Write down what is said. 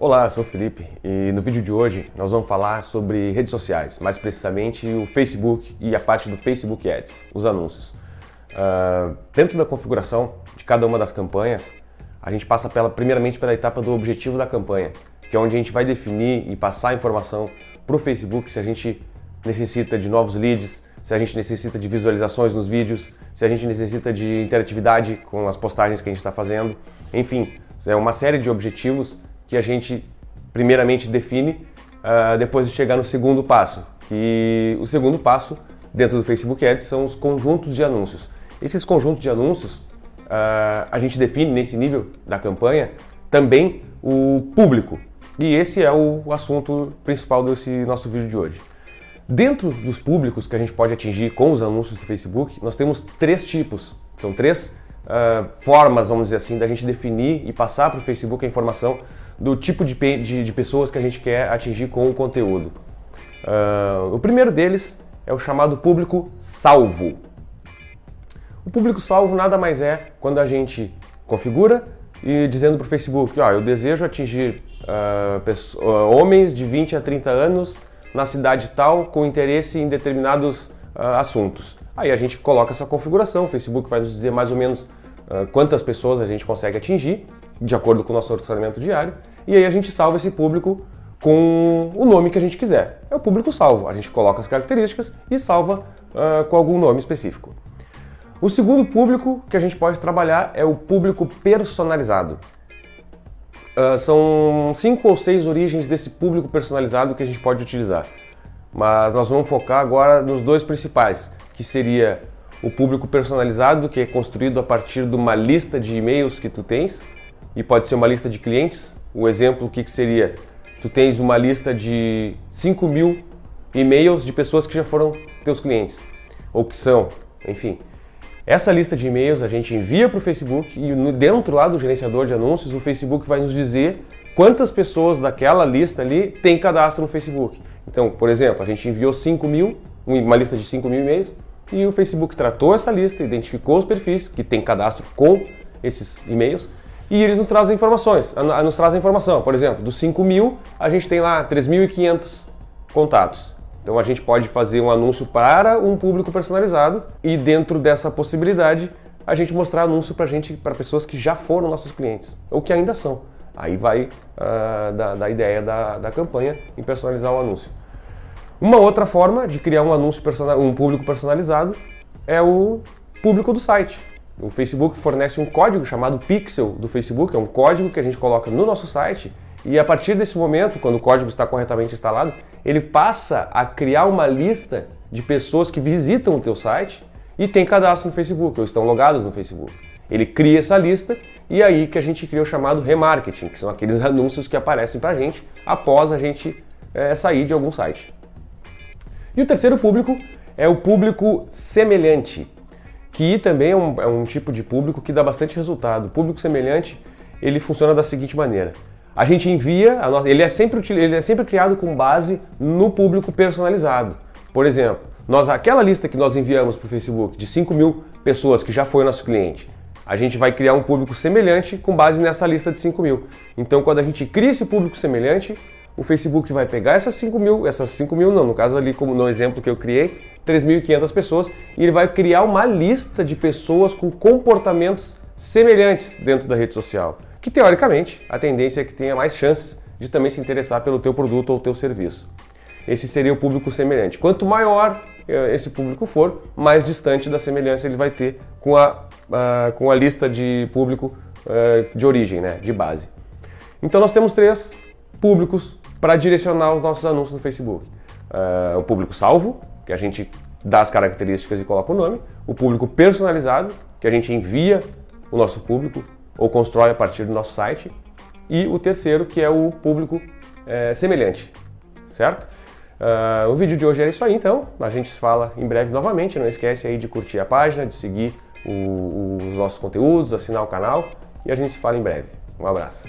Olá, sou o Felipe e no vídeo de hoje nós vamos falar sobre redes sociais, mais precisamente o Facebook e a parte do Facebook Ads, os anúncios. Uh, dentro da configuração de cada uma das campanhas, a gente passa pela, primeiramente pela etapa do objetivo da campanha, que é onde a gente vai definir e passar a informação para o Facebook se a gente necessita de novos leads, se a gente necessita de visualizações nos vídeos, se a gente necessita de interatividade com as postagens que a gente está fazendo, enfim, é uma série de objetivos que a gente primeiramente define uh, depois de chegar no segundo passo, que o segundo passo dentro do Facebook Ads são os conjuntos de anúncios. Esses conjuntos de anúncios uh, a gente define nesse nível da campanha também o público e esse é o assunto principal desse nosso vídeo de hoje. Dentro dos públicos que a gente pode atingir com os anúncios do Facebook, nós temos três tipos, são três uh, formas, vamos dizer assim, da gente definir e passar para o Facebook a informação do tipo de, de, de, pessoas que a gente quer atingir com o conteúdo. Uh, o primeiro deles é o chamado público salvo. O público salvo nada mais é quando a gente configura e dizendo para o Facebook, ó, eu desejo atingir uh, pessoas, uh, homens de 20 a 30 anos na cidade tal com interesse em determinados assuntos. Aí a gente coloca essa configuração, o Facebook vai nos dizer mais ou menos quantas pessoas a gente consegue atingir de acordo com o nosso orçamento diário, e aí a gente salva esse público com o nome que a gente quiser. É o público salvo. A gente coloca as características e salva uh, com algum nome específico. O segundo público que a gente pode trabalhar é o público personalizado. Uh, são cinco ou seis origens desse público personalizado que a gente pode utilizar. Mas nós vamos focar agora nos dois principais, que seria o público personalizado, que é construído a partir de uma lista de e-mails que tu tens, e pode ser uma lista de clientes. O exemplo, o que, que seria? Tu tens uma lista de 5 mil e-mails de pessoas que já foram teus clientes, ou que são, enfim. Essa lista de e-mails a gente envia para o Facebook e dentro lá do gerenciador de anúncios, o Facebook vai nos dizer quantas pessoas daquela lista ali tem cadastro no Facebook. Então, por exemplo, a gente enviou 5 mil, uma lista de 5 mil e-mails, e o Facebook tratou essa lista, identificou os perfis que tem cadastro com esses e-mails e eles nos trazem informações, nos trazem informação. Por exemplo, dos 5 mil, a gente tem lá 3.500 contatos. Então a gente pode fazer um anúncio para um público personalizado e dentro dessa possibilidade a gente mostrar anúncio para gente, para pessoas que já foram nossos clientes ou que ainda são. Aí vai uh, da, da, ideia da, da campanha em personalizar o anúncio. Uma outra forma de criar um anúncio um público personalizado é o público do site. O Facebook fornece um código chamado Pixel do Facebook, é um código que a gente coloca no nosso site e a partir desse momento, quando o código está corretamente instalado, ele passa a criar uma lista de pessoas que visitam o teu site e têm cadastro no Facebook ou estão logadas no Facebook. Ele cria essa lista e aí que a gente cria o chamado remarketing, que são aqueles anúncios que aparecem para a gente após a gente é, sair de algum site. E o terceiro público é o público semelhante que também é um, é um tipo de público que dá bastante resultado. Público semelhante ele funciona da seguinte maneira: a gente envia, a nossa, ele, é sempre, ele é sempre criado com base no público personalizado. Por exemplo, nós, aquela lista que nós enviamos para o Facebook de 5 mil pessoas que já foi nosso cliente, a gente vai criar um público semelhante com base nessa lista de 5 mil. Então, quando a gente cria esse público semelhante, o Facebook vai pegar essas 5 mil, essas 5 mil não, no caso ali, como no exemplo que eu criei, 3.500 pessoas, e ele vai criar uma lista de pessoas com comportamentos semelhantes dentro da rede social, que teoricamente a tendência é que tenha mais chances de também se interessar pelo teu produto ou teu serviço. Esse seria o público semelhante. Quanto maior eh, esse público for, mais distante da semelhança ele vai ter com a, com a lista de público uh, de origem, né, de base. Então nós temos três públicos para direcionar os nossos anúncios no Facebook. Uh, o público salvo, que a gente dá as características e coloca o nome. O público personalizado, que a gente envia o nosso público ou constrói a partir do nosso site. E o terceiro, que é o público é, semelhante, certo? Uh, o vídeo de hoje é isso aí, então. A gente se fala em breve novamente. Não esquece aí de curtir a página, de seguir o, os nossos conteúdos, assinar o canal e a gente se fala em breve. Um abraço.